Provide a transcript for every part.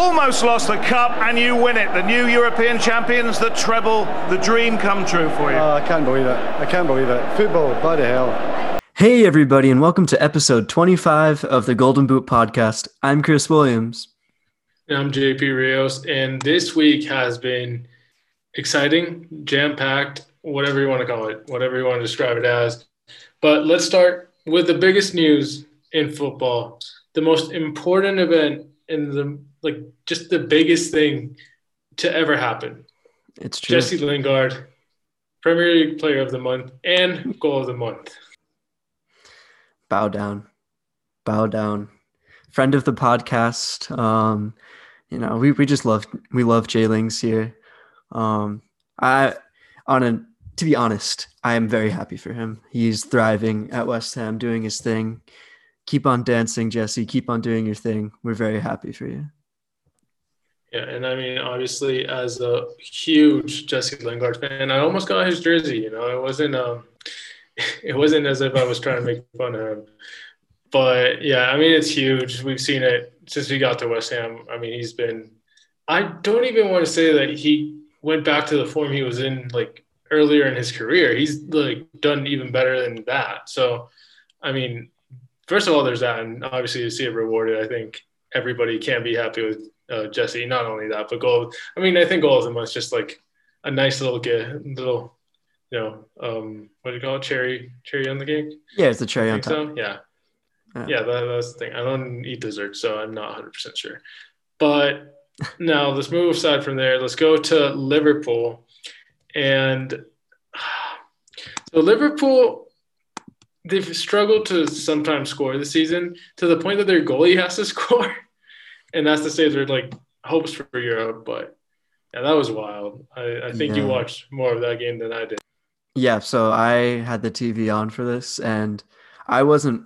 almost lost the cup, and you win it. The new European champions, the treble, the dream come true for you. Oh, I can't believe it. I can't believe it. Football, bloody hell. Hey, everybody, and welcome to episode 25 of the Golden Boot Podcast. I'm Chris Williams. And I'm JP Rios, and this week has been exciting, jam packed, whatever you want to call it, whatever you want to describe it as. But let's start with the biggest news in football, the most important event in the like just the biggest thing to ever happen. It's true. Jesse Lingard, Premier League Player of the Month and Goal of the Month. Bow down, bow down. Friend of the podcast. Um, you know, we, we just love we love Jay Lings here. Um, I on a to be honest, I am very happy for him. He's thriving at West Ham, doing his thing. Keep on dancing, Jesse. Keep on doing your thing. We're very happy for you. Yeah, and I mean, obviously, as a huge Jesse Lingard fan, I almost got his jersey. You know, it wasn't um, it wasn't as if I was trying to make fun of him. But yeah, I mean, it's huge. We've seen it since he got to West Ham. I mean, he's been. I don't even want to say that he went back to the form he was in like earlier in his career. He's like done even better than that. So, I mean, first of all, there's that, and obviously to see it rewarded, I think everybody can be happy with uh, Jesse. Not only that, but goal. I mean, I think goal of the month just like a nice little get, little, you know, um, what do you call it? Cherry, cherry on the cake. Yeah, it's the cherry on top. So? Yeah, yeah, yeah that, that's the thing. I don't eat dessert, so I'm not 100 percent sure. But now let's move aside from there. Let's go to Liverpool, and so Liverpool they've struggled to sometimes score this season to the point that their goalie has to score, and that's to say they're like hopes for Europe. But yeah, that was wild. I, I think yeah. you watched more of that game than I did. Yeah, so I had the TV on for this, and I wasn't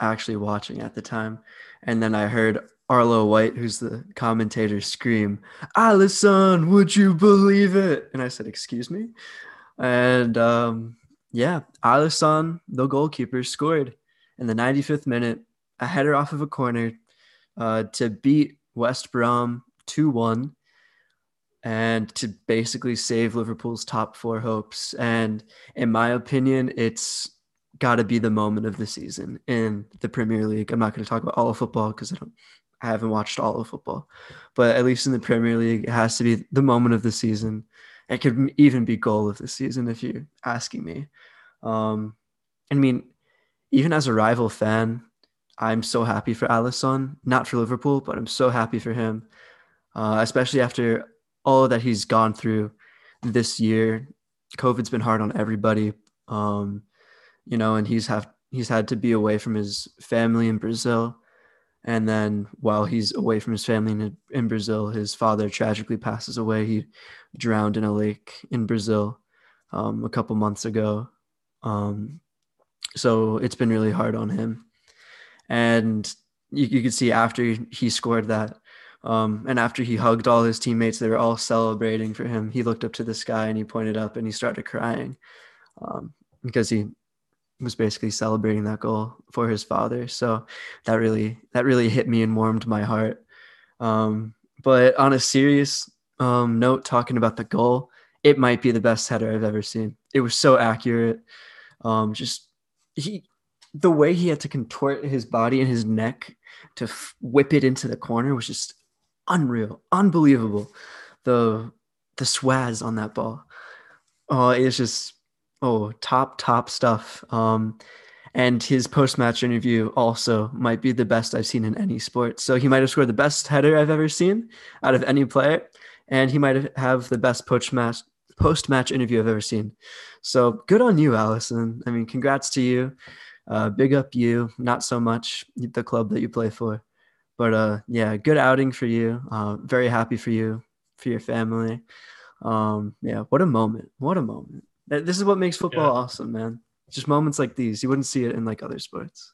actually watching at the time, and then I heard Arlo White, who's the commentator, scream, "Alisson, would you believe it?" And I said, "Excuse me," and um, yeah, Alisson, the goalkeeper, scored in the 95th minute, a header off of a corner uh, to beat West Brom 2 1 and to basically save Liverpool's top four hopes. And in my opinion, it's got to be the moment of the season in the Premier League. I'm not going to talk about all of football because I don't. I haven't watched all of football, but at least in the Premier League, it has to be the moment of the season it could even be goal of the season if you're asking me. Um, I mean, even as a rival fan, I'm so happy for Alisson, not for Liverpool, but I'm so happy for him, uh, especially after all that he's gone through this year. COVID's been hard on everybody, um, you know, and he's have he's had to be away from his family in Brazil. And then while he's away from his family in, in Brazil, his father tragically passes away. He drowned in a lake in Brazil um, a couple months ago. Um, so it's been really hard on him. And you, you could see after he scored that, um, and after he hugged all his teammates, they were all celebrating for him. He looked up to the sky and he pointed up and he started crying um, because he was basically celebrating that goal for his father. So that really that really hit me and warmed my heart. Um, but on a serious um, note, talking about the goal, it might be the best header I've ever seen. It was so accurate. Um, just he, the way he had to contort his body and his neck to f- whip it into the corner was just unreal, unbelievable. The the swaz on that ball, oh, it's just oh top top stuff. Um, and his post match interview also might be the best I've seen in any sport. So he might have scored the best header I've ever seen out of any player, and he might have the best post match post match interview I've ever seen. So good on you, Alisson. I mean, congrats to you. Uh, big up you. Not so much the club that you play for, but uh, yeah, good outing for you. Uh, very happy for you, for your family. Um, yeah, what a moment! What a moment! This is what makes football yeah. awesome, man. Just moments like these, you wouldn't see it in like other sports.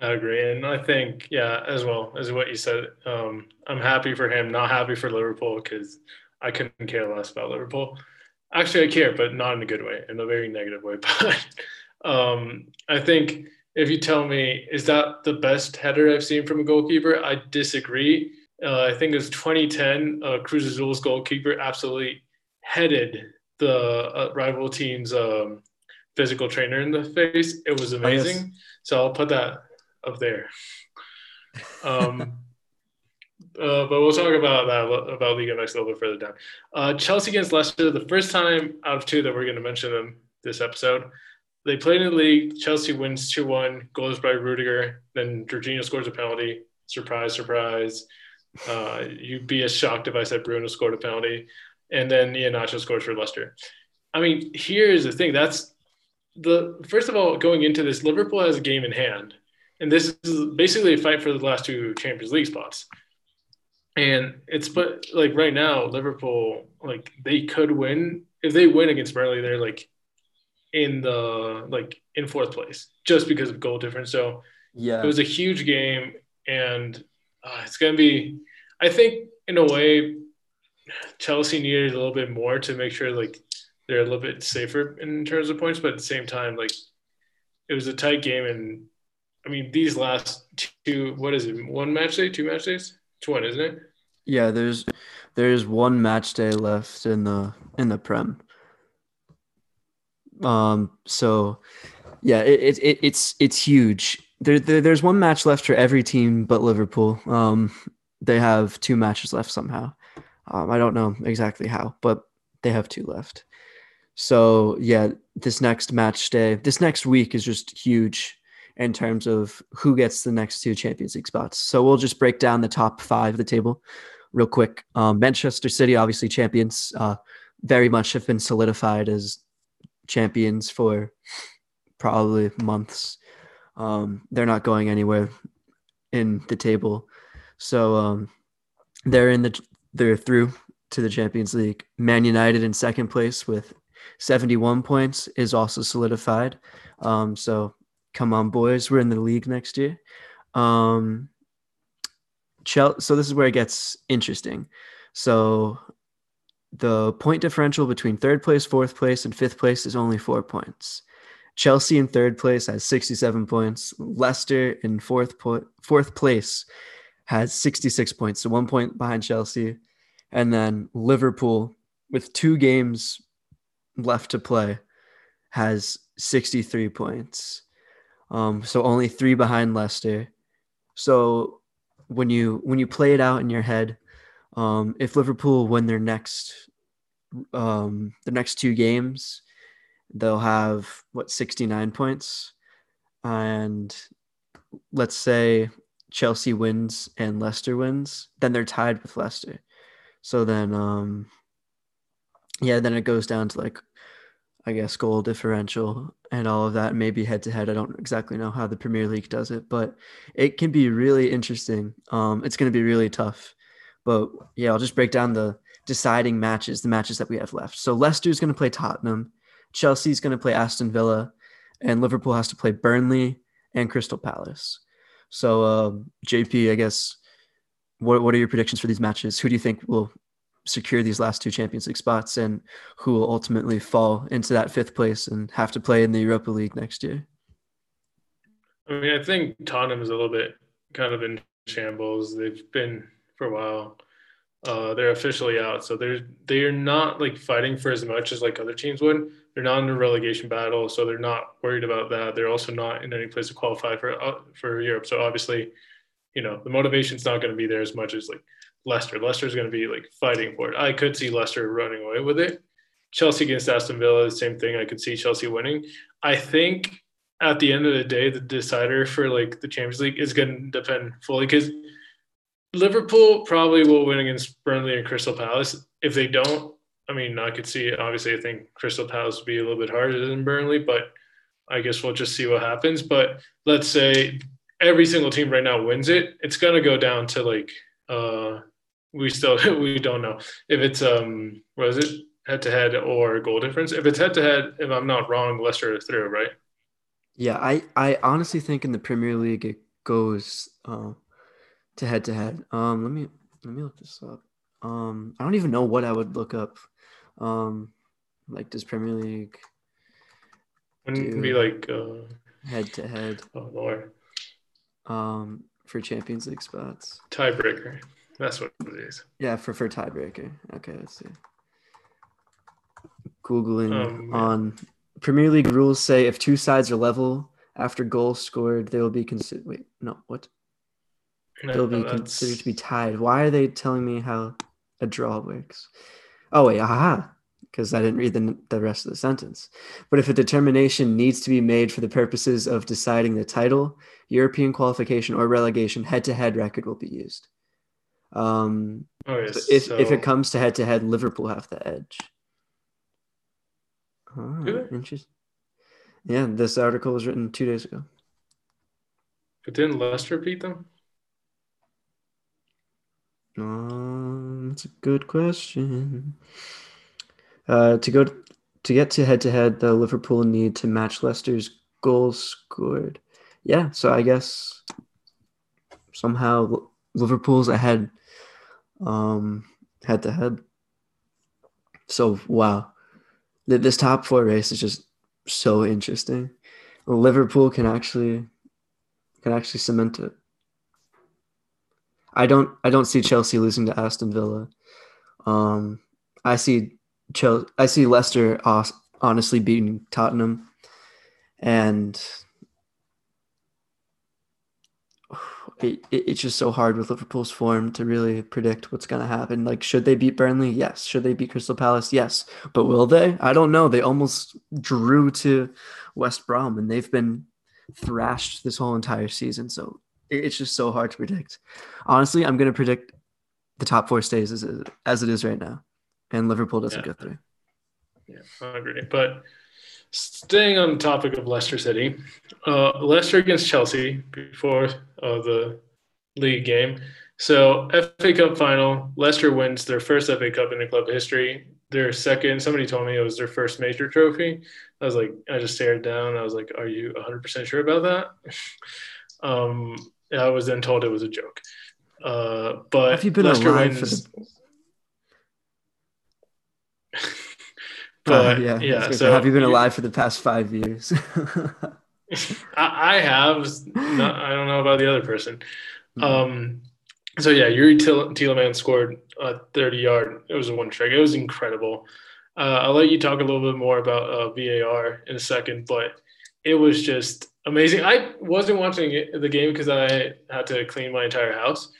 I agree, and I think yeah, as well as what you said. Um, I'm happy for him, not happy for Liverpool because I couldn't care less about Liverpool. Actually, I care, but not in a good way, in a very negative way. But um, I think if you tell me, is that the best header I've seen from a goalkeeper? I disagree. uh, I think it was 2010. Uh, Cruz Azul's goalkeeper absolutely headed the uh, rival team's um, physical trainer in the face. It was amazing. Oh, yes. So I'll put that up there. Um, uh, but we'll talk about that about Liga MX a little bit further down. Uh, Chelsea against Leicester, the first time out of two that we're going to mention them this episode. They played in the league. Chelsea wins 2 1, goals by Rudiger. Then Jorginho scores a penalty. Surprise, surprise. Uh, you'd be as shocked if I said Bruno scored a penalty. And then Iheanacho scores for Leicester. I mean, here's the thing. That's the first of all, going into this, Liverpool has a game in hand. And this is basically a fight for the last two Champions League spots. And it's but like right now, Liverpool, like they could win. If they win against Burnley, they're like in the like in fourth place just because of goal difference. So yeah, it was a huge game, and uh, it's gonna be. I think in a way, Chelsea needed a little bit more to make sure like they're a little bit safer in terms of points, but at the same time, like it was a tight game, and I mean these last two, what is it, one match day, two match days, it's one, isn't it? Yeah, there's there's one match day left in the in the prem. Um, so yeah, it, it, it's it's huge. There, there, there's one match left for every team but Liverpool. Um, they have two matches left somehow. Um, I don't know exactly how, but they have two left. So yeah, this next match day, this next week is just huge in terms of who gets the next two Champions League spots. So we'll just break down the top five of the table real quick. Um, Manchester City, obviously champions, uh, very much have been solidified as champions for probably months. Um, they're not going anywhere in the table, so um, they're in the they're through to the Champions League. Man United in second place with 71 points is also solidified. Um, so come on, boys, we're in the league next year. Um, Chelsea, so this is where it gets interesting. So the point differential between third place, fourth place, and fifth place is only four points. Chelsea in third place has 67 points. Leicester in fourth po- fourth place has 66 points, so one point behind Chelsea. And then Liverpool, with two games left to play, has 63 points. Um, so only three behind Leicester. So when you when you play it out in your head, um, if Liverpool win their next um, the next two games, they'll have what 69 points, and let's say Chelsea wins and Leicester wins, then they're tied with Leicester. So then, um, yeah, then it goes down to like, I guess, goal differential and all of that, maybe head to head. I don't exactly know how the Premier League does it, but it can be really interesting. Um, it's going to be really tough but yeah, I'll just break down the deciding matches, the matches that we have left. So Leicester's going to play Tottenham, Chelsea's going to play Aston Villa, and Liverpool has to play Burnley and Crystal Palace. So uh, JP, I guess, what what are your predictions for these matches? Who do you think will secure these last two Champions League spots, and who will ultimately fall into that fifth place and have to play in the Europa League next year? I mean, I think Tottenham is a little bit kind of in shambles. They've been for a while. Uh, they're officially out, so they're they're not like fighting for as much as like other teams would. They're not in a relegation battle, so they're not worried about that. They're also not in any place to qualify for uh, for Europe. So obviously, you know, the motivation's not going to be there as much as like Leicester. Leicester's going to be like fighting for it. I could see Leicester running away with it. Chelsea against Aston Villa, the same thing. I could see Chelsea winning. I think at the end of the day, the decider for like the Champions League is going to depend fully because Liverpool probably will win against Burnley and Crystal Palace. If they don't, I mean, I could see. Obviously, I think Crystal Palace would be a little bit harder than Burnley, but I guess we'll just see what happens. But let's say every single team right now wins it, it's gonna go down to like uh, we still we don't know if it's um what is it head to head or goal difference. If it's head to head, if I'm not wrong, Leicester is through, right? Yeah, I I honestly think in the Premier League it goes. Uh to head to head. Um, let me let me look this up. Um, I don't even know what I would look up. Um, like does Premier League wouldn't be like uh, head to head? Oh lord. Um, for Champions League spots. Tiebreaker. That's what it is. Yeah, for for tiebreaker. Okay, let's see. Googling Um, on Premier League rules say if two sides are level after goals scored, they will be considered. Wait, no, what? They'll be No, considered to be tied. Why are they telling me how a draw works? Oh wait, aha, because I didn't read the the rest of the sentence. But if a determination needs to be made for the purposes of deciding the title, European qualification, or relegation, head-to-head record will be used. Um, Okay, so if if it comes to head-to-head, Liverpool have the edge. Do they? interesting. Yeah, this article was written two days ago. but didn't Leicester beat them? Um, that's a good question. Uh, to go to get to head to head, the Liverpool need to match Leicester's goals scored. Yeah, so I guess somehow Liverpool's ahead, um, head to head. So wow, Th- this top four race is just so interesting. Liverpool can actually can actually cement it. I don't I don't see Chelsea losing to Aston Villa. Um, I see Chel- I see Leicester honestly beating Tottenham, and it, it, it's just so hard with Liverpool's form to really predict what's going to happen. Like, should they beat Burnley? Yes. Should they beat Crystal Palace? Yes. But will they? I don't know. They almost drew to West Brom, and they've been thrashed this whole entire season. So it's just so hard to predict. Honestly, I'm going to predict the top four stays as it, as it is right now, and Liverpool doesn't Yeah. go through. Yeah, I agree. But staying on the topic of Leicester City, uh, Leicester against Chelsea before uh, the league game. So FA Cup final, Leicester wins their first FA Cup in the club history. Their second, somebody told me it was their first major trophy. I was like, I just stared down. I was like, Are you 100% sure about that? um, I was then told it was a joke. Uh, but Have you been Leicester alive for wins. the? but Uh, yeah, was so have you been alive for the past five years? I, I have. Not, I don't know about the other person. Hmm. Um, so yeah, Yuri Tielemans scored a 30 yard. It was a one trick. It was incredible. Uh, I'll let you talk a little bit more about uh, VAR in a second, but it was just amazing. I wasn't watching the game because I had to clean my entire house.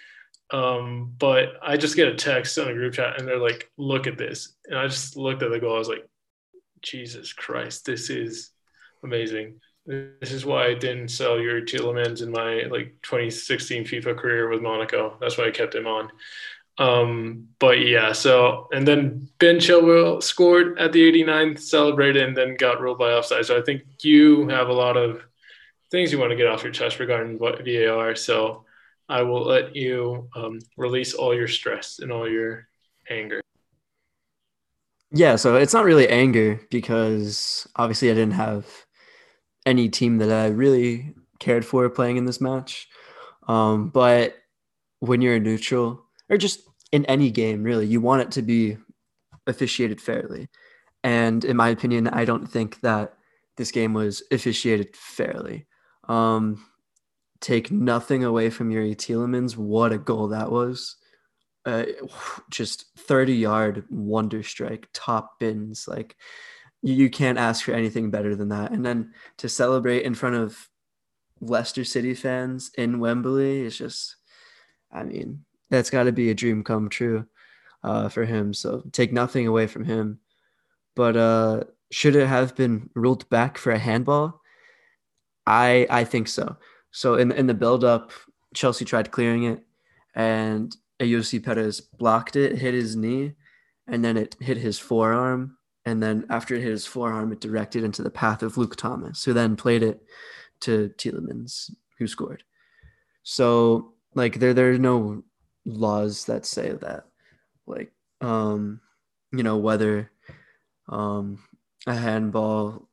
Um, but I just get a text on a group chat and they're like, "Look at this," and I just looked at the goal. I was like, "Jesus Christ, this is amazing." This is why I didn't sell your Tielemans in my like 2016 FIFA career with Monaco. That's why I kept him on. Um, but yeah, so and then Ben Chilwell scored at the 89th, celebrated, and then got ruled by offside. So I think you have a lot of things you want to get off your chest regarding VAR. So I will let you um, release all your stress and all your anger. Yeah, so it's not really anger because obviously I didn't have any team that I really cared for playing in this match. Um, but when you're a neutral, or just in any game, really, you want it to be officiated fairly. And in my opinion, I don't think that this game was officiated fairly. Um, take nothing away from Yuri Tielemans. What a goal that was! Uh, just 30 yard wonder strike, top bins. Like you, you can't ask for anything better than that. And then to celebrate in front of Leicester City fans in Wembley is just, I mean, that's got to be a dream come true uh, for him. So take nothing away from him. But uh, should it have been ruled back for a handball? I I think so. So in in the build up, Chelsea tried clearing it, and Ayoze Perez blocked it, hit his knee, and then it hit his forearm. And then after it hit his forearm, it directed into the path of Luke Thomas, who then played it to Tielemans, who scored. So like there there are no laws that say that, like um, you know whether um a handball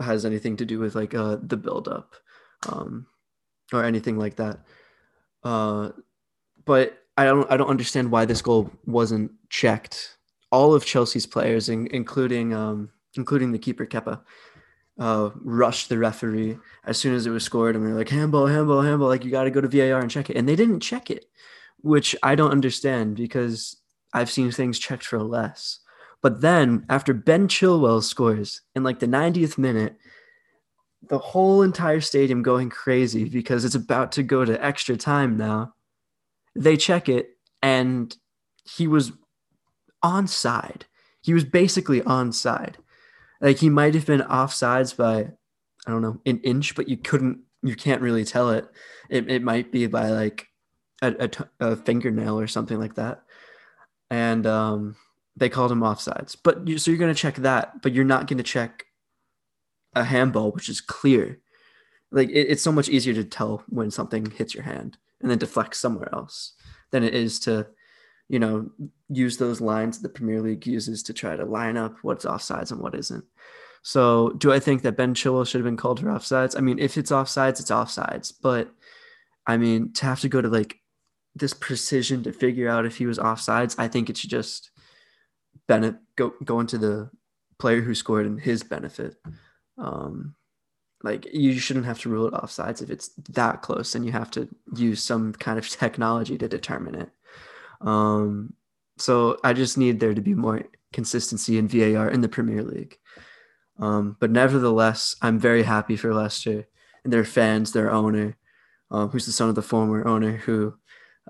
has anything to do with like uh the build up um or anything like that. Uh but i don't i don't understand why this goal wasn't checked. All of chelsea's players in, including um including the keeper kepa uh rushed the referee as soon as it was scored and we were like handball handball handball like you got to go to var and check it and they didn't check it which I don't understand because I've seen things checked for less. But then after Ben Chilwell scores in like the 90th minute, the whole entire stadium going crazy because it's about to go to extra time now. They check it and he was onside. He was basically onside. Like he might have been offsides by I don't know, an inch, but you couldn't you can't really tell it. It it might be by like a, a, fingernail or something like that. And um they called him offsides. But you, so you're going to check that, but you're not going to check a handball, which is clear. Like it, it's so much easier to tell when something hits your hand and then deflects somewhere else than it is to, you know, use those lines the Premier League uses to try to line up what's offsides and what isn't. So, do I think that Ben Chilwell should have been called for offsides? I mean, if it's offsides, it's offsides. But I mean, to have to go to like this precision to figure out if he was offsides, I think it should just Bennett go go into the player who scored in his benefit. Um, like you shouldn't have to rule it offsides if it's that close, and you have to use some kind of technology to determine it. Um, so I just need there to be more consistency in VAR in the Premier League. Um, but nevertheless, I'm very happy for Leicester and their fans, their owner, um, who's the son of the former owner who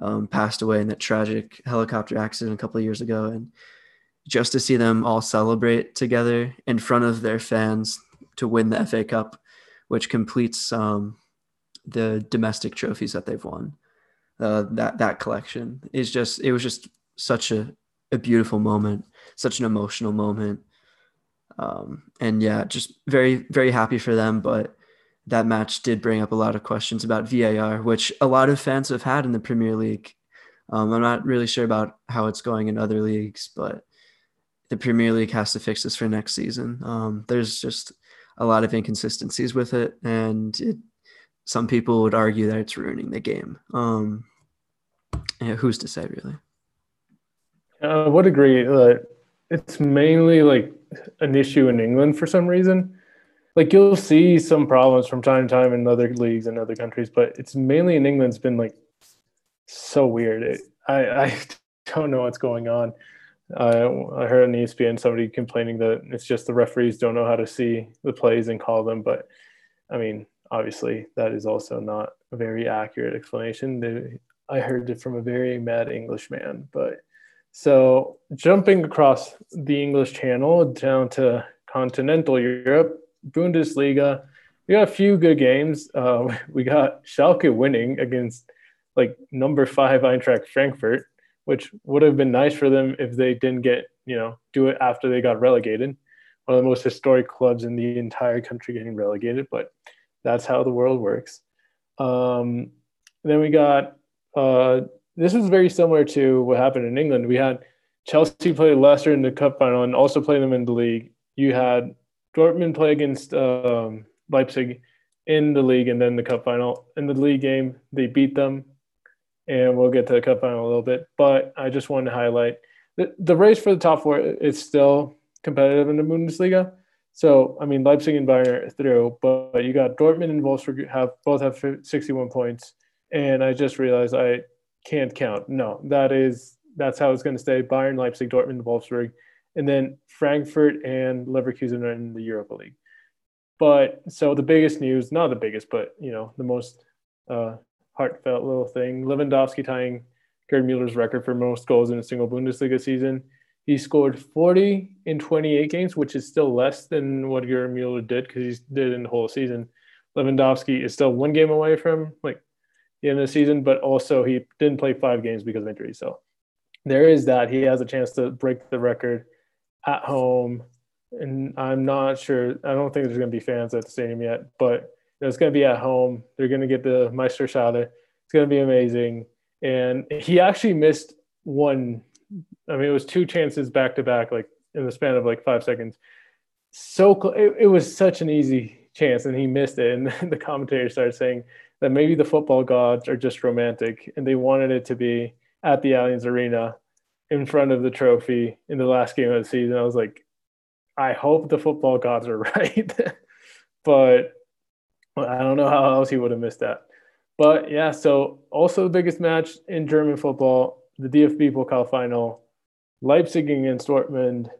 um, passed away in that tragic helicopter accident a couple of years ago, and just to see them all celebrate together in front of their fans to win the FA Cup, which completes um, the domestic trophies that they've won. Uh, that that collection is just it was just such a, a beautiful moment, such an emotional moment. Um, and yeah, just very very happy for them. But that match did bring up a lot of questions about VAR, which a lot of fans have had in the Premier League. Um, I'm not really sure about how it's going in other leagues, but the Premier League has to fix this for next season. Um, there's just a lot of inconsistencies with it, and it, some people would argue that it's ruining the game. Um, yeah, who's to say, really? Uh, I would agree. that it's mainly like an issue in England for some reason. Like you'll see some problems from time to time in other leagues and other countries, but it's mainly in England. It's been like so weird. It, I I don't know what's going on. I, I heard on ESPN somebody complaining that it's just the referees don't know how to see the plays and call them. But I mean, obviously, that is also not a very accurate explanation. They, I heard it from a very mad English man. But so jumping across the English channel down to continental Europe, Bundesliga, we got a few good games. Uh, we got Schalke winning against like number five Eintracht Frankfurt which would have been nice for them if they didn't get, you know, do it after they got relegated. One of the most historic clubs in the entire country getting relegated, but that's how the world works. Um, then we got, uh, this is very similar to what happened in England. We had Chelsea play Leicester in the cup final and also play them in the league. You had Dortmund play against um, Leipzig in the league and then the cup final. In the league game, they beat them and we'll get to the cup final a little bit. But I just wanted to highlight the, the race for the top four is still competitive in the Bundesliga. So I mean, Leipzig and Bayern are through, but, but you got Dortmund and Wolfsburg have both have 61 points, and I just realized I can't count. No, that is that's how it's going to stay. Bayern, Leipzig, Dortmund, Wolfsburg, and then Frankfurt and Leverkusen are in the Europa League. But so the biggest news, not the biggest, but you know the most uh, heartfelt little thing. Lewandowski tying Gerd Muller's record for most goals in a single Bundesliga season. He scored 40 in 28 games, which is still less than what Gerd Muller did because he did in the whole season. Lewandowski is still one game away from like of the season, but also he didn't play five games because of injury. So there is that. He has a chance to break the record at home. And I'm not sure. I don't think there's going to be fans at the stadium yet, but it's going to be at home. They're going to get the Meister Meisterschale. It's going to be amazing. And he actually missed one. I mean, it was two chances back to back, like in the span of like five seconds. So it, it was such an easy chance, and he missed it. And the commentator started saying that maybe the football gods are just romantic, and they wanted it to be at the Allianz Arena in front of the trophy in the last game of the season. I was like, I hope the football gods are right. but I don't know how else he would have missed that. But yeah, so also the biggest match in German football, the DFB Pokal final, Leipzig against Dortmund.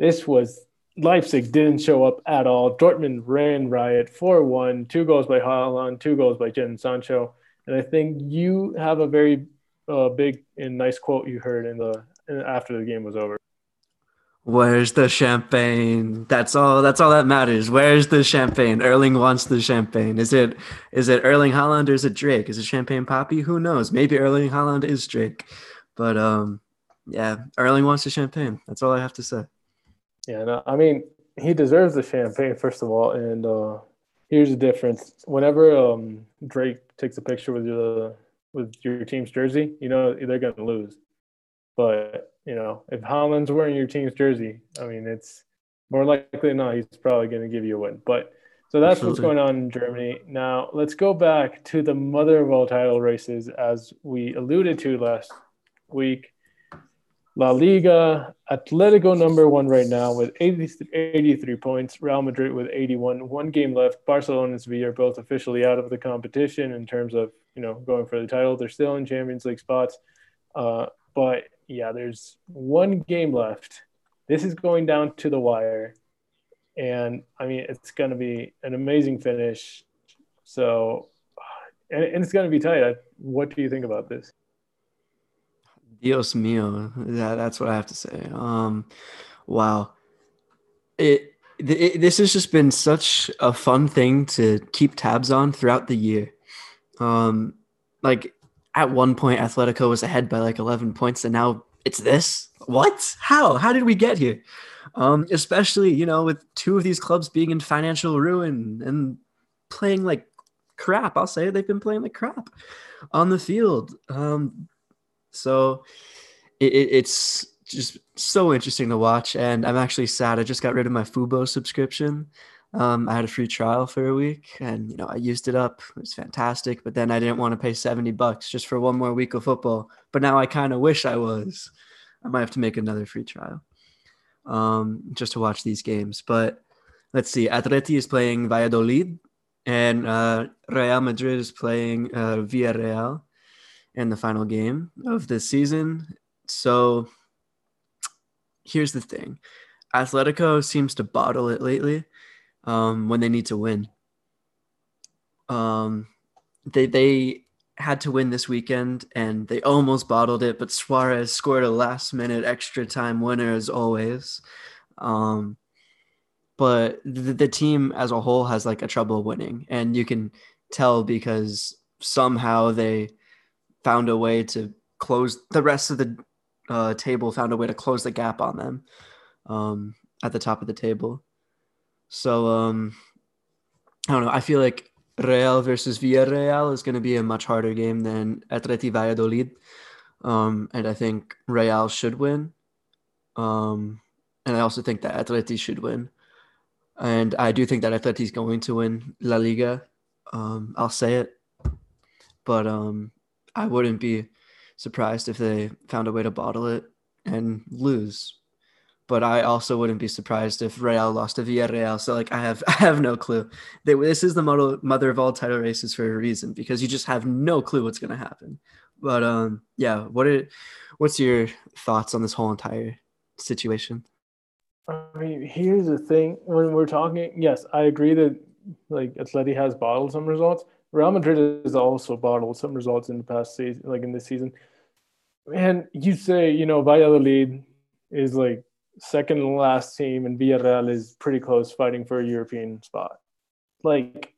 This was Leipzig didn't show up at all. Dortmund ran riot 4 1, two goals by Haaland, two goals by Jadon Sancho. And I think you have a very uh, big and nice quote you heard in the after the game was over. Where's the champagne? That's all. That's all that matters. Where's the champagne? Erling wants the champagne. Is it is it Erling Haaland or is it Drake? Is it Champagne Papi? Who knows? Maybe Erling Haaland is Drake, but um, yeah, Erling wants the champagne. That's all I have to say. Yeah, no, I mean he deserves the champagne first of all, and uh, here's the difference. Whenever um Drake takes a picture with your with your team's jersey, you know they're gonna lose. But you know, if Haaland's wearing your team's jersey, I mean, it's more likely than not he's probably going to give you a win. But so that's Absolutely. what's going on in Germany. Now let's go back to the mother of all title races, as we alluded to last week. La Liga, Atletico number one right now with 80, 83 points, Real Madrid with 81, one game left. Barcelona and Sevilla are both officially out of the competition in terms of, you know, going for the title. They're still in Champions League spots. Uh, but yeah, there's one game left. This is going down to the wire. And I mean, it's going to be an amazing finish. So, and, and it's going to be tight. What do you think about this? Dios mío. That's what I have to say. Um, wow. It, it, this has just been such a fun thing to keep tabs on throughout the year. Um, like at one point Atletico was ahead by like 11 points and now it's this? What? How? How did we get here? Um, especially, you know, with two of these clubs being in financial ruin and playing like crap. I'll say they've been playing like crap on the field. Um, so it, it, it's just so interesting to watch. And I'm actually sad. I just got rid of my Fubo subscription. Um, I had a free trial for a week and, you know, I used it up. It was fantastic. But then I didn't want to pay 70 bucks just for one more week of football. But now I kind of wish I was. I might have to make another free trial um, just to watch these games. But let's see. Atleti is playing Valladolid and uh, Real Madrid is playing uh, Villarreal in the final game of this season. So here's the thing Atletico seems to bottle it lately um, when they need to win. Um, they they had to win this weekend and they almost bottled it, but Suarez scored a last minute extra time winner as always. Um, but the, the team as a whole has like a trouble winning, and you can tell because somehow they found a way to close the rest of the uh, table found a way to close the gap on them um, at the top of the table. So um, I don't know. I feel like Real versus Villarreal is going to be a much harder game than Atleti Valladolid, um, and I think Real should win. Um, and I also think that Atleti should win, and I do think that Atleti is going to win La Liga. Um, I'll say it, but um, I wouldn't be surprised if they found a way to bottle it and lose but I also wouldn't be surprised if Real lost to Villarreal. So like I have I have no clue. They, this is the model, mother of all title races for a reason because you just have no clue what's going to happen. But um, yeah, what are what's your thoughts on this whole entire situation? I mean, here's the thing: when we're talking, yes, I agree that like Atleti has bottled some results. Real Madrid has also bottled some results in the past season, like in this season. And you say, you know, Valladolid is like second last team, and Villarreal is pretty close fighting for a European spot. Like,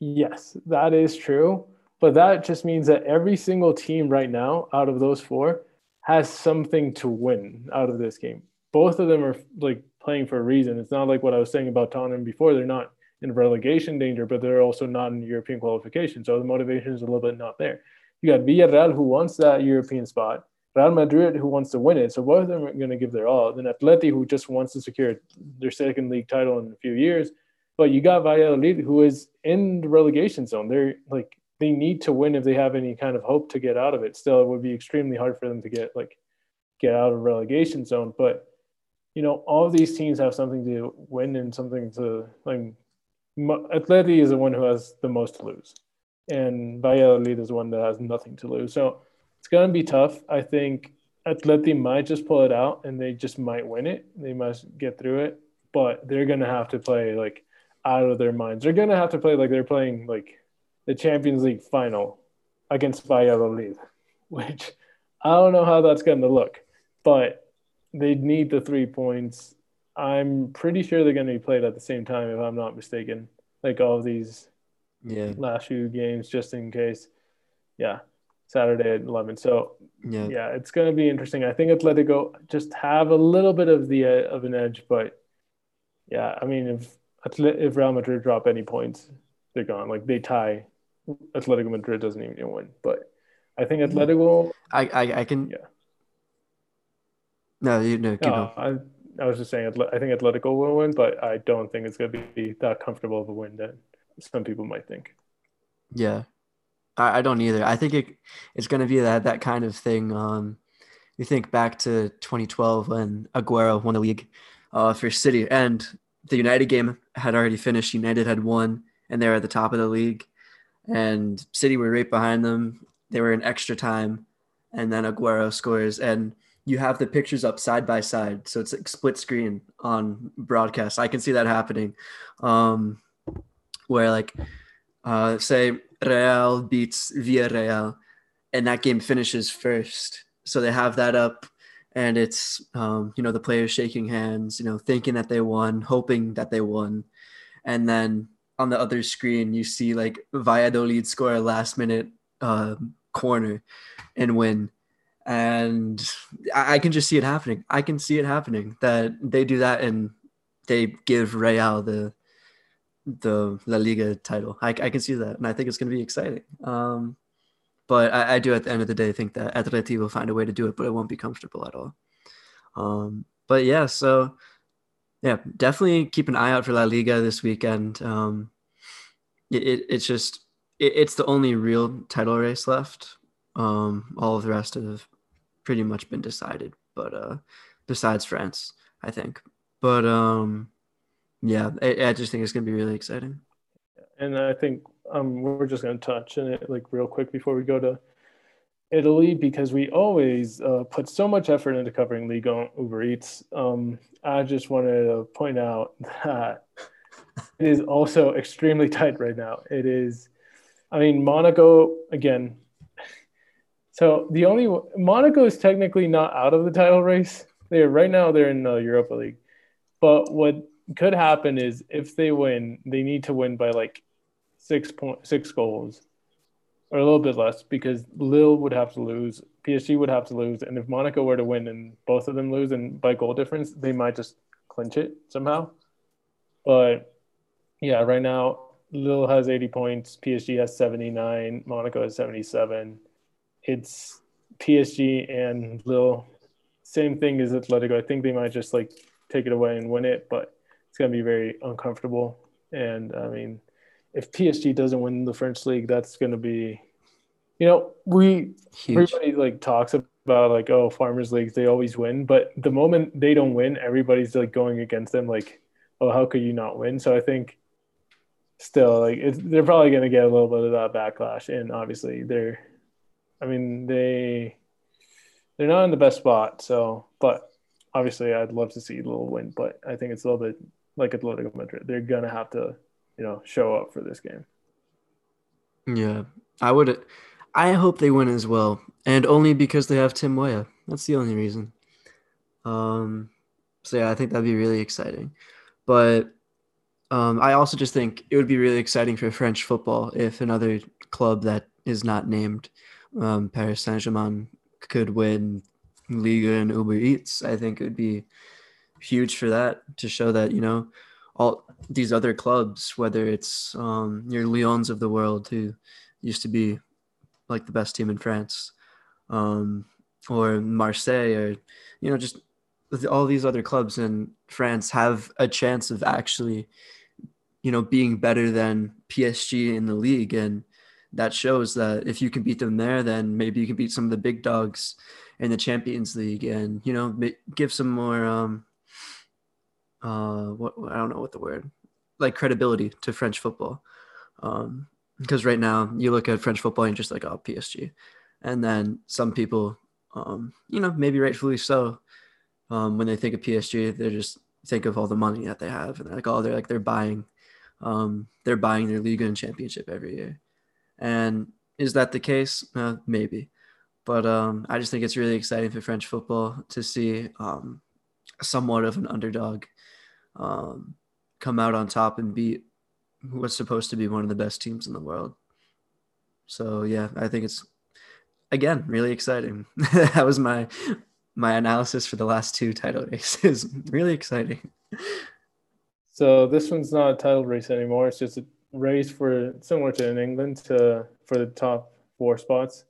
yes, that is true. But that just means that every single team right now out of those four has something to win out of this game. Both of them are like playing for a reason. It's not like what I was saying about Tottenham before. They're not in relegation danger, but they're also not in European qualification. So the motivation is a little bit not there. You got Villarreal who wants that European spot. Real Madrid, who wants to win it. So both of them are going to give their all. Then Atleti, who just wants to secure their second league title in a few years. But you got Valladolid, who is in the relegation zone. They're like they need to win if they have any kind of hope to get out of it. Still, it would be extremely hard for them to get like get out of relegation zone. But you know, all these teams have something to win and something to like. Atleti is the one who has the most to lose. and Valladolid is one that has nothing to lose. So it's going to be tough. I think Atleti might just pull it out and they just might win it. They must get through it, but they're going to have to play like out of their minds. They're going to have to play like they're playing like the Champions League final against Valladolid, which I don't know how that's going to look, but they need the three points. I'm pretty sure they're going to be played at the same time, if I'm not mistaken. Like all of these Yeah. last few games, just in case. Yeah, Saturday at 11. So Yeah. yeah, it's going to be interesting. I think Atletico just have a little bit of the uh, of an edge, but yeah, I mean, if if Real Madrid drop any points, they're gone. Like they tie, Atletico Madrid doesn't even win. But I think Atletico. I, I, I can. Yeah. No, you know, keep No, going. I, was just saying, I think Atletico will win, but I don't think it's going to be that comfortable of a win that some people might think. Yeah, I, I don't either. I think it it's going to be that that kind of thing. Um, you think back to 2012 when Aguero won the league uh, for City, and the United game had already finished. United had won, and they were at the top of the league, and City were right behind them. They were in extra time, and then Aguero scores, and you have the pictures up side by side, so it's like split screen on broadcast. I can see that happening, um, where like uh, say Real beats Villarreal, and that game finishes first. So they have that up, and it's um, you know the players shaking hands, you know, thinking that they won, hoping that they won, and then on the other screen you see like Valladolid score a last minute uh, corner and win. And I, I can just see it happening. I can see it happening that they do that and they give Real the the La Liga title. I, I can see that, and I think it's going to be exciting. Um, but I, I do, at the end of the day, think that Atleti will find a way to do it, but it won't be comfortable at all. Um, but yeah, so yeah, definitely keep an eye out for La Liga this weekend. Um, it, it it's just it, it's the only real title race left. Um, all of the rest have pretty much been decided, but uh, besides France, I think. But um, yeah, I, I just think it's gonna be really exciting. And I think um, we're just going to touch on it like real quick before we go to Italy because we always uh, put so much effort into covering Ligue 1 Uber Eats. Um, I just wanted to point out that it is also extremely tight right now. It is, I mean, Monaco again. So the only Monaco is technically not out of the title race. They're right now they're in the Europa League, but what could happen is if they win, they need to win by like six point six goals or a little bit less because Lille would have to lose, PSG would have to lose, and if Monaco were to win and both of them lose and by goal difference, they might just clinch it somehow. But yeah, right now Lille has 80 points, PSG has 79, Monaco has 77. It's PSG and Lille, same thing as Atletico. I think they might just like take it away and win it, but it's going to be very uncomfortable. And I mean, if PSG doesn't win the French league, that's going to be, you know, we Huge. everybody like talks about like oh farmers leagues they always win, but the moment they don't win, everybody's like going against them like oh how could you not win? So I think still like it's, they're probably going to get a little bit of that backlash, and obviously they're, I mean they they're not in the best spot. So but obviously I'd love to see a little win, but I think it's a little bit like Atletico Madrid. They're gonna have to you know show up for this game. Yeah, I would. I hope they win as well, and only because they have Tim Weah. That's the only reason. Um, so yeah, I think that'd be really exciting. But um, I also just think it would be really exciting for French football if another club that is not named um, Paris Saint Germain could win Ligue 1 Uber Eats. I think it would be huge for that to show that you know all these other clubs, whether it's um, your Lyons of the world who used to be like the best team in France, um, or Marseille, or you know just all these other clubs in France have a chance of actually, you know, being better than PSG in the league, and that shows that if you can beat them there, then maybe you can beat some of the big dogs in the Champions League, and you know, give some more. Um, uh, what I don't know what the word, like credibility to French football. Um, because right now you look at French football and just like oh PSG, and then some people, um, you know, maybe rightfully so, um, when they think of PSG, they just think of all the money that they have and they're like oh they're like they're buying, um, they're buying their Liga and Championship every year, and is that the case? Uh, maybe, but um, I just think it's really exciting for French football to see um, somewhat of an underdog um, come out on top and beat what's supposed to be one of the best teams in the world. So yeah, I think it's again really exciting. that was my my analysis for the last two title races. really exciting. So this one's not a title race anymore. It's just a race for similar to in England to for the top four spots.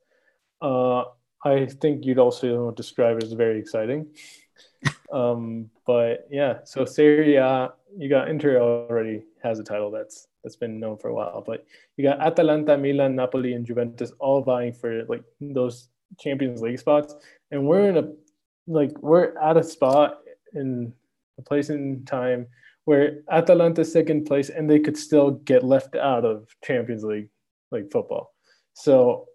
Uh, I think you'd also describe it as very exciting. um, but yeah, so Serie A, you got Inter already has a title that's that's been known for a while, but you got Atalanta, Milan, Napoli, and Juventus all vying for like those Champions League spots, and we're in a like we're at a spot in a place in time where Atalanta second place and they could still get left out of Champions League like football. So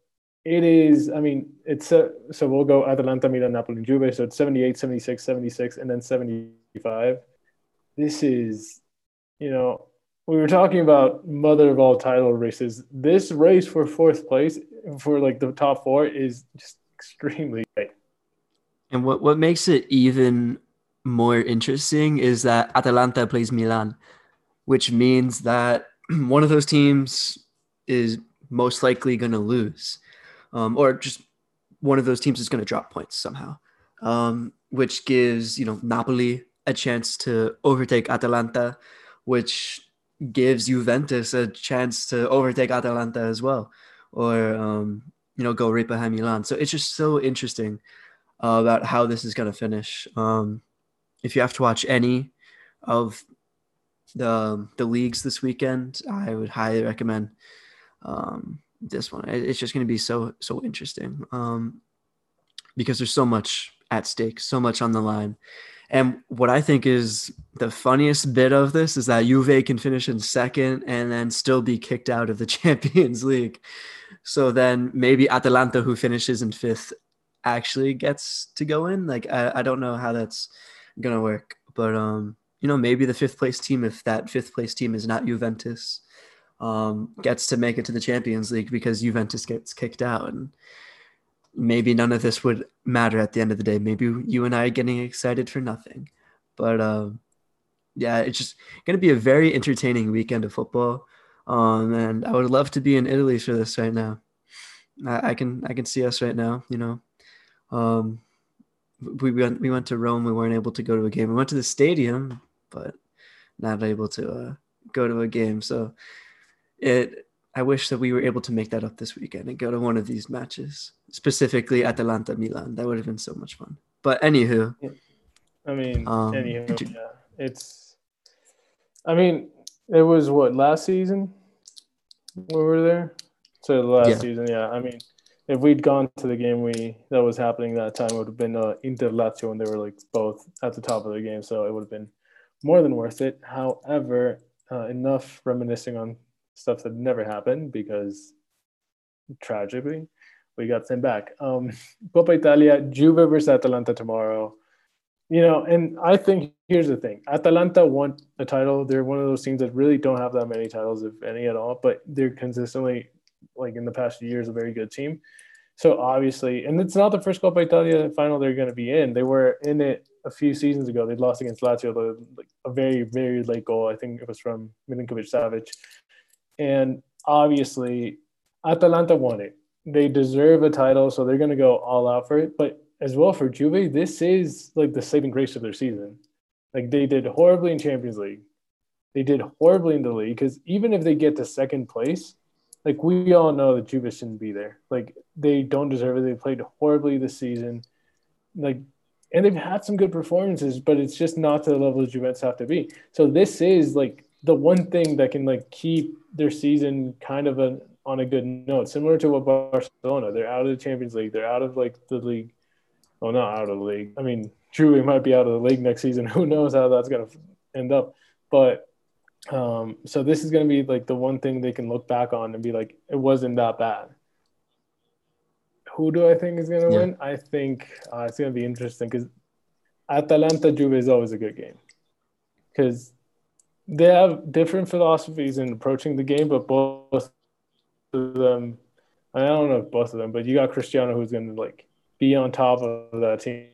it is, I mean, it's a, so we'll go Atalanta, Milan, Napoli, and Juve. So it's 78, 76, 76, and then 75. This is, you know, we were talking about mother of all title races. This race for fourth place for like the top four is just extremely tight. And what, what makes it even more interesting is that Atalanta plays Milan, which means that one of those teams is most likely going to lose um, or just one of those teams is going to drop points somehow, um, which gives you know Napoli a chance to overtake Atalanta, which gives Juventus a chance to overtake Atalanta as well, or um, you know go right behind Milan. So it's just so interesting uh, about how this is going to finish. Um, if you have to watch any of the the leagues this weekend, I would highly recommend um, this one. It's just going to be so so interesting um, because there's so much at stake, so much on the line. And what I think is the funniest bit of this is that Juve can finish in second and then still be kicked out of the Champions League. So then maybe Atalanta, who finishes in fifth, actually gets to go in. Like I, I don't know how that's gonna work, but um, you know, maybe the fifth place team, if that fifth place team is not Juventus, um, gets to make it to the Champions League because Juventus gets kicked out. And maybe none of this would matter at the end of the day. Maybe you and I are getting excited for nothing. But um, yeah, it's just to be a very entertaining weekend of football. Um, and I would love to be in Italy for this right now. I, I can I can see us right now. You know, um, we went we went to Rome. We weren't able to go to a game. We went to the stadium, but not able to uh, go to a game. So it I wish that we were able to make that up this weekend and go to one of these matches, specifically Atalanta Milan. That would have been so much fun. But anywho, I mean, um, anywho, yeah, it's. I mean, it was what last season we were there. So the last yeah. season, yeah. I mean, if we'd gone to the game we that was happening that time, it would have been uh, Inter Lazio, and they were like both at the top of the game, so it would have been more than worth it. However, uh, enough reminiscing on stuff that never happened because tragically we got sent back. Um, Coppa Italia, Juve versus Atalanta tomorrow. You know, and I think here's the thing: Atalanta won the title. They're one of those teams that really don't have that many titles, if any at all. But they're consistently, like in the past few years, a very good team. So obviously, and it's not the first Coppa Italia final they're going to be in. They were in it a few seasons ago. They lost against Lazio, like a very, very late goal. I think it was from Milinkovic Savic. And obviously, Atalanta won it. They deserve a title, so they're going to go all out for it. But as well for Juve, this is like the saving grace of their season. Like they did horribly in Champions League. They did horribly in the league because even if they get to second place, like we all know that Juve shouldn't be there. Like they don't deserve it. They played horribly this season. Like and they've had some good performances, but it's just not to the level that Juventus have to be. So this is like the one thing that can like keep their season kind of a, on a good note, similar to what Barcelona. They're out of the Champions League. They're out of like the league. Well, not out of the league. I mean, truly might be out of the league next season. Who knows how that's gonna end up? But Um, so this is going to be like the one thing they can look back on and be like, it wasn't that bad. Who do I think is going to Yeah. win? I think uh, it's going to be interesting because Atalanta Juve is always a good game because they have different philosophies in approaching the game, but both of them, I don't know if both of them, but you got Cristiano who's going to like be on top of that team.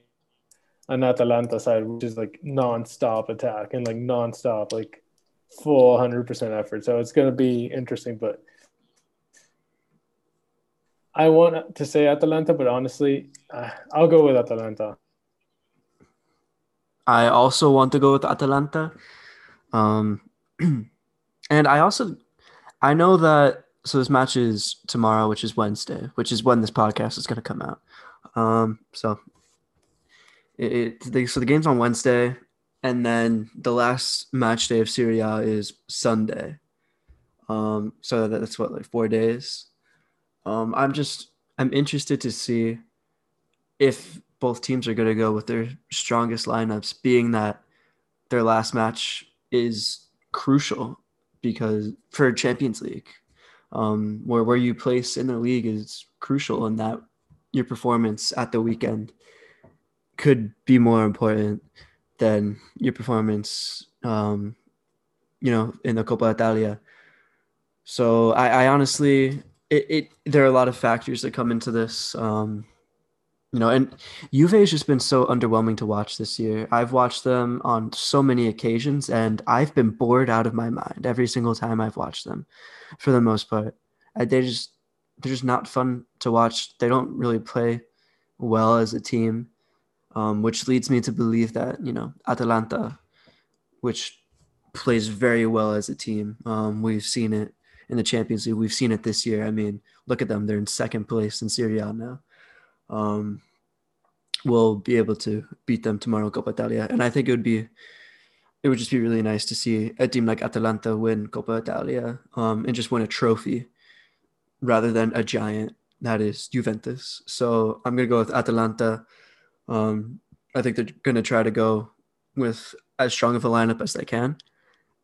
And Atalanta side, which is like non-stop attack and like non-stop, like full 100% effort. So it's going to be interesting, but I want to say Atalanta, but honestly, uh, I'll go with Atalanta. I also want to go with Atalanta. Um, and I also, I know that, so this match is tomorrow, which is Wednesday, which is when this podcast is going to come out. Um, so it, it so the game's on Wednesday, and then the last match day of Serie A is Sunday. Um, so that- that's what like four days. Um, I'm just I'm interested to see if both teams are going to go with their strongest lineups, being that their last match is crucial because for Champions League, um, where where you place in the league is crucial, and that your performance at the weekend could be more important than your performance, um, you know, in the Coppa Italia. So I, I honestly, it, it there are a lot of factors that come into this. Um, you know, and Juve has just been so underwhelming to watch this year. I've watched them on so many occasions, and I've been bored out of my mind every single time I've watched them, for the most part. They just they're just not fun to watch. They don't really play well as a team, um, which leads me to believe that you know Atalanta, which plays very well as a team. Um, we've seen it in the Champions League. We've seen it this year. I mean, look at them; they're in second place in Serie A now um, will be able to beat them tomorrow in Coppa Italia. And I think it would be, it would just be really nice to see a team like Atalanta win Coppa Italia um, and just win a trophy rather than a giant that is Juventus. So I'm to go with Atalanta. Um, I think they're going to try to go with as strong of a lineup as they can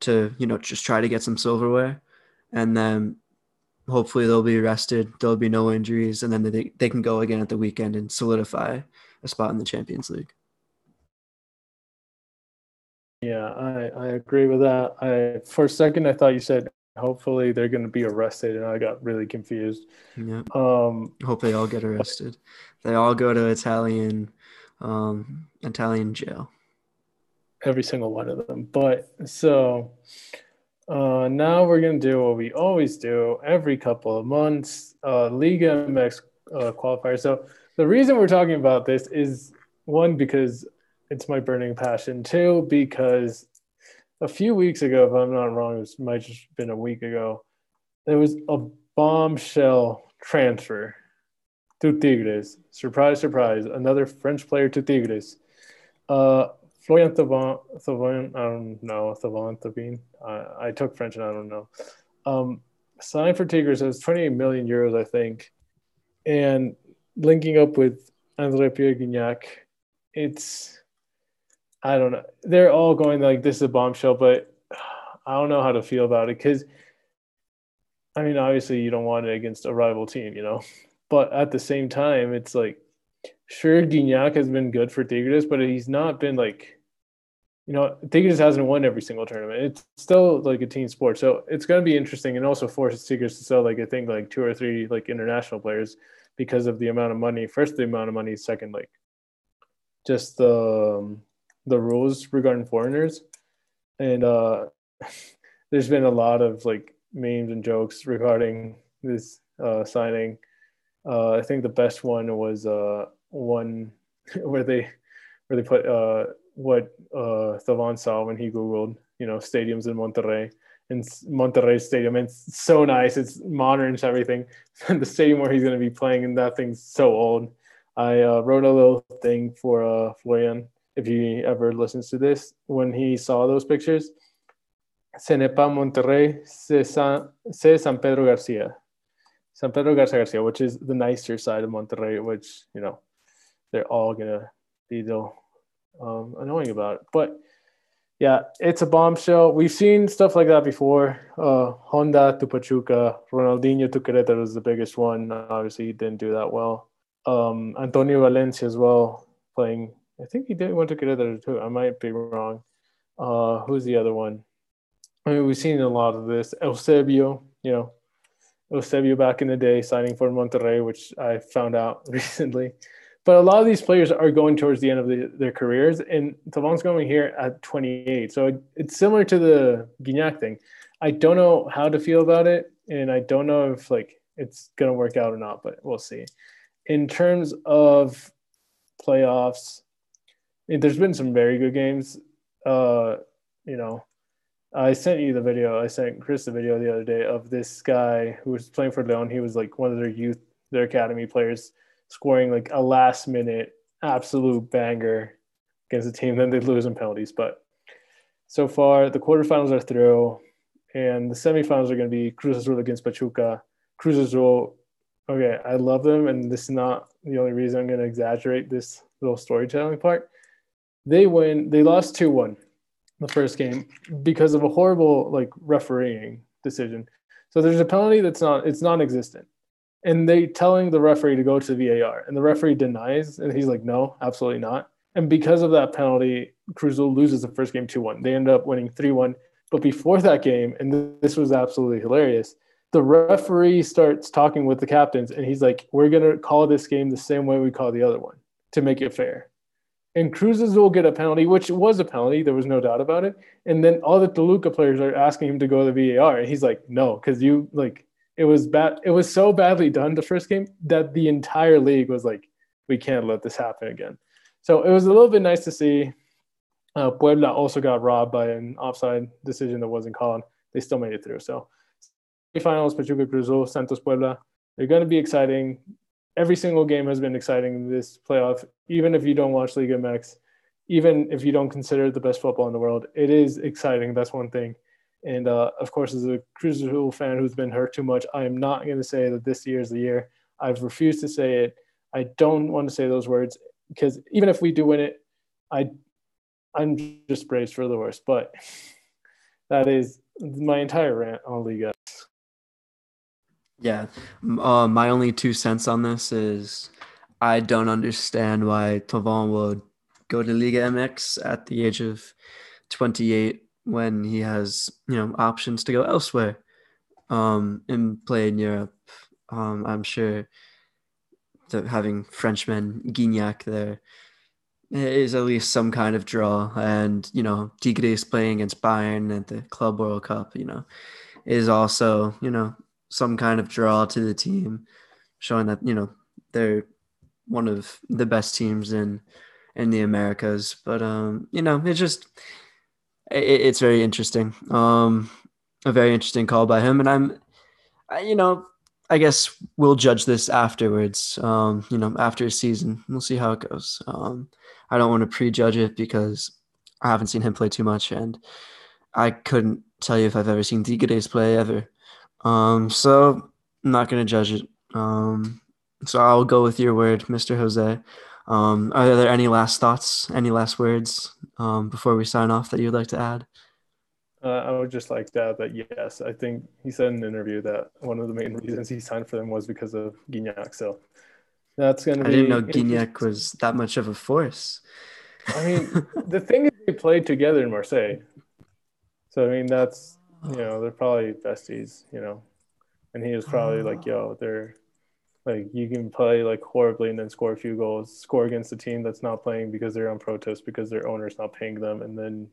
to, you know, just try to get some silverware. And then hopefully they'll be rested. There'll be no injuries, and then they they can go again at the weekend and solidify a spot in the Champions League. Yeah, I, I agree with that. I for a second I thought you said hopefully they're going to be arrested, and I got really confused. Yeah, Um, hope they all get arrested. They all go to Italian, um, Italian jail. every single one of them. But so uh, now we're gonna do what we always do every couple of months, uh, Liga MX uh, qualifier. So the reason we're talking about this is one because it's my burning passion. Two because a few weeks ago, if I'm not wrong, it might just been a week ago, there was a bombshell transfer to Tigres. Surprise, surprise! Another French player to Tigres. Uh, Florian Thauvin, Thauvin, I don't know, Thauvin, Thauvin. I, I took French and I don't know. Um, signed for Tigres, it was 28 million euros, I think. And linking up with Andre Pierre Gignac, it's, I don't know. They're all going like, this is a bombshell, but I don't know how to feel about it because, I mean, obviously you don't want it against a rival team, you know? But at the same time, it's like, sure Gignac has been good for Tigres, but he's not been like you know, Tigres hasn't won every single tournament. It's still like a team sport. So it's gonna be interesting and also forces Tigres to sell like I think like two or three like international players because of the amount of money. First the amount of money, second like just the um, the rules regarding foreigners. And uh there's been a lot of like memes and jokes regarding this uh signing. Uh I think the best one was uh one where they where they put uh, what uh, Thauvin saw when he googled, you know, stadiums in Monterrey. And Monterrey Stadium, it's so nice. It's modern and everything. the stadium where he's going to be playing, and that thing's so old. I uh, wrote a little thing for uh, Florian, if he ever listens to this, when he saw those pictures. Ce n'est pas Monterrey, c'est San, c'est San Pedro Garcia. San Pedro Garza García, which is the nicer side of Monterrey, which, you know, they're all going to be though um, annoying about it. But yeah, it's a bombshell. We've seen stuff like that before. Uh, Honda to Pachuca, Ronaldinho to Querétaro was the biggest one. Obviously, he didn't do that well. Um, Antonio Valencia as well, playing. I think he did went to Querétaro too. I might be wrong. Uh, who's the other one? I mean, we've seen a lot of this. Eusebio, you know, Eusebio back in the day signing for Monterrey, which I found out recently. But a lot of these players are going towards the end of the, their careers, and Thauvin's going here at 28. So it, it's similar to the Gignac thing. I don't know how to feel about it, and I don't know if like it's gonna work out or not, but we'll see. In terms of playoffs, there's been some very good games. Uh, you know, I sent you the video. I sent Chris the video the other day of this guy who was playing for Leon. He was like one of their youth, their academy players scoring like a last minute absolute banger against a team. Then they lose in penalties. But so far, the quarterfinals are through, and the semifinals are going to be Cruz Azul against Pachuca. Cruz Azul, okay, I love them, and this is not the only reason I'm going to exaggerate this little storytelling part. They win. They lost two one the first game because of a horrible like refereeing decision. So there's a penalty that's not it's non-existent and they telling the referee to go to the VAR, and the referee denies, and he's like, "No, absolutely not." And because of that penalty, Cruz Azul loses the first game two one. They end up winning three one. But before that game, and this was absolutely hilarious, the referee starts talking with the captains, and he's like, "We're gonna call this game the same way we call the other one to make it fair." And Cruz Azul get a penalty, which was a penalty. There was no doubt about it. And then all the Toluca players are asking him to go to the VAR, and he's like, "No, because you like it was bad. It was so badly done the first game that the entire league was like, we can't let this happen again. So it was a little bit nice to see. Uh, Puebla also got robbed by an offside decision that wasn't called. They still made it through. So finals, Pachuca Cruz Azul, Santos Puebla. They're going to be exciting. Every single game has been exciting in this playoff, even if you don't watch Liga MX, even if you don't consider it the best football in the world. It is exciting. That's one thing. And uh, of course, as a Cruz Azul fan who's been hurt too much, I am not going to say that this year is the year. I've refused to say it. I don't want to say those words because even if we do win it, I, I'm just braced for the worst. But that is my entire rant on Liga. Yeah, uh, my only two cents on this is I don't understand why Thauvin would go to Liga MX at the age of 28 when he has you know options to go elsewhere um, and play in Europe. Um, I'm sure that having Frenchman Gignac there is at least some kind of draw. And you know, Tigres playing against Bayern at the Club World Cup, you know, is also you know some kind of draw to the team, showing that you know they're one of the best teams in in the Americas. But um, you know, it just it, it's very interesting. Um, a very interesting call by him, and I'm, I, you know, I guess we'll judge this afterwards. Um, you know, after a season, we'll see how it goes. Um, I don't want to prejudge it because I haven't seen him play too much, and I couldn't tell you if I've ever seen Tigres play ever. Um, so I'm not gonna judge it. Um, so I'll go with your word, Mr. Jose. Um, are there any last thoughts, any last words um, before we sign off that you'd like to add? Uh, I would just like to add that yes, I think he said in an interview that one of the main reasons he signed for them was because of Gignac. So that's going to be. I didn't know Gignac was that much of a force. I mean, the thing is, they played together in Marseille. So I mean, that's you know they're probably besties, you know, and he was probably like, "Yo, they're like you can play like horribly and then score a few goals, score against a team that's not playing because they're on protest because their owner's not paying them, and then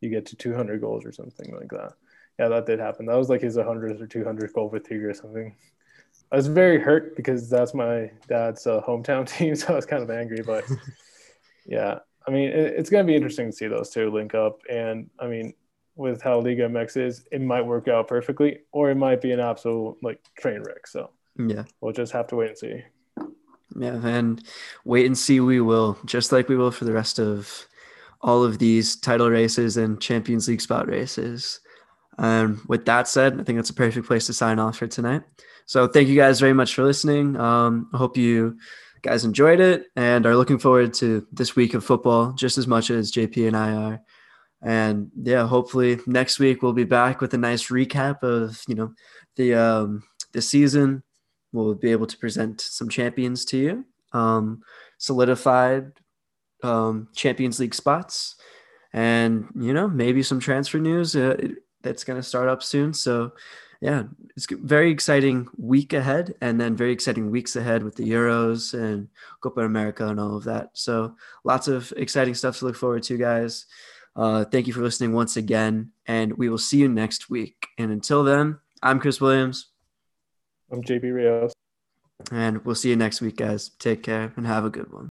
you get to 200 goals or something like that. Yeah, that did happen. That was like his 100th or 200th goal with Tigre or something. I was very hurt because that's my dad's uh, hometown team, so I was kind of angry. But yeah, I mean, it, it's going to be interesting to see those two link up. And I mean, with how Liga MX is, it might work out perfectly, or it might be an absolute like train wreck. So yeah. We'll just have to wait and see. Yeah, and wait and see we will, just like we will for the rest of all of these title races and Champions League spot races. And um, with that said, I think that's a perfect place to sign off for tonight. So thank you guys very much for listening. Um, I hope you guys enjoyed it and are looking forward to this week of football just as much as JP and I are. And yeah, hopefully next week we'll be back with a nice recap of you know the um, the season. We'll be able to present some champions to you, um, solidified um, Champions League spots, and you know maybe some transfer news uh, that's going to start up soon. So yeah, it's very exciting week ahead, and then very exciting weeks ahead with the Euros and Copa America and all of that. So lots of exciting stuff to look forward to, guys. Uh, thank you for listening once again, and we will see you next week. And until then, I'm Chris Williams. I'm JP Rios. And we'll see you next week, guys. Take care and have a good one.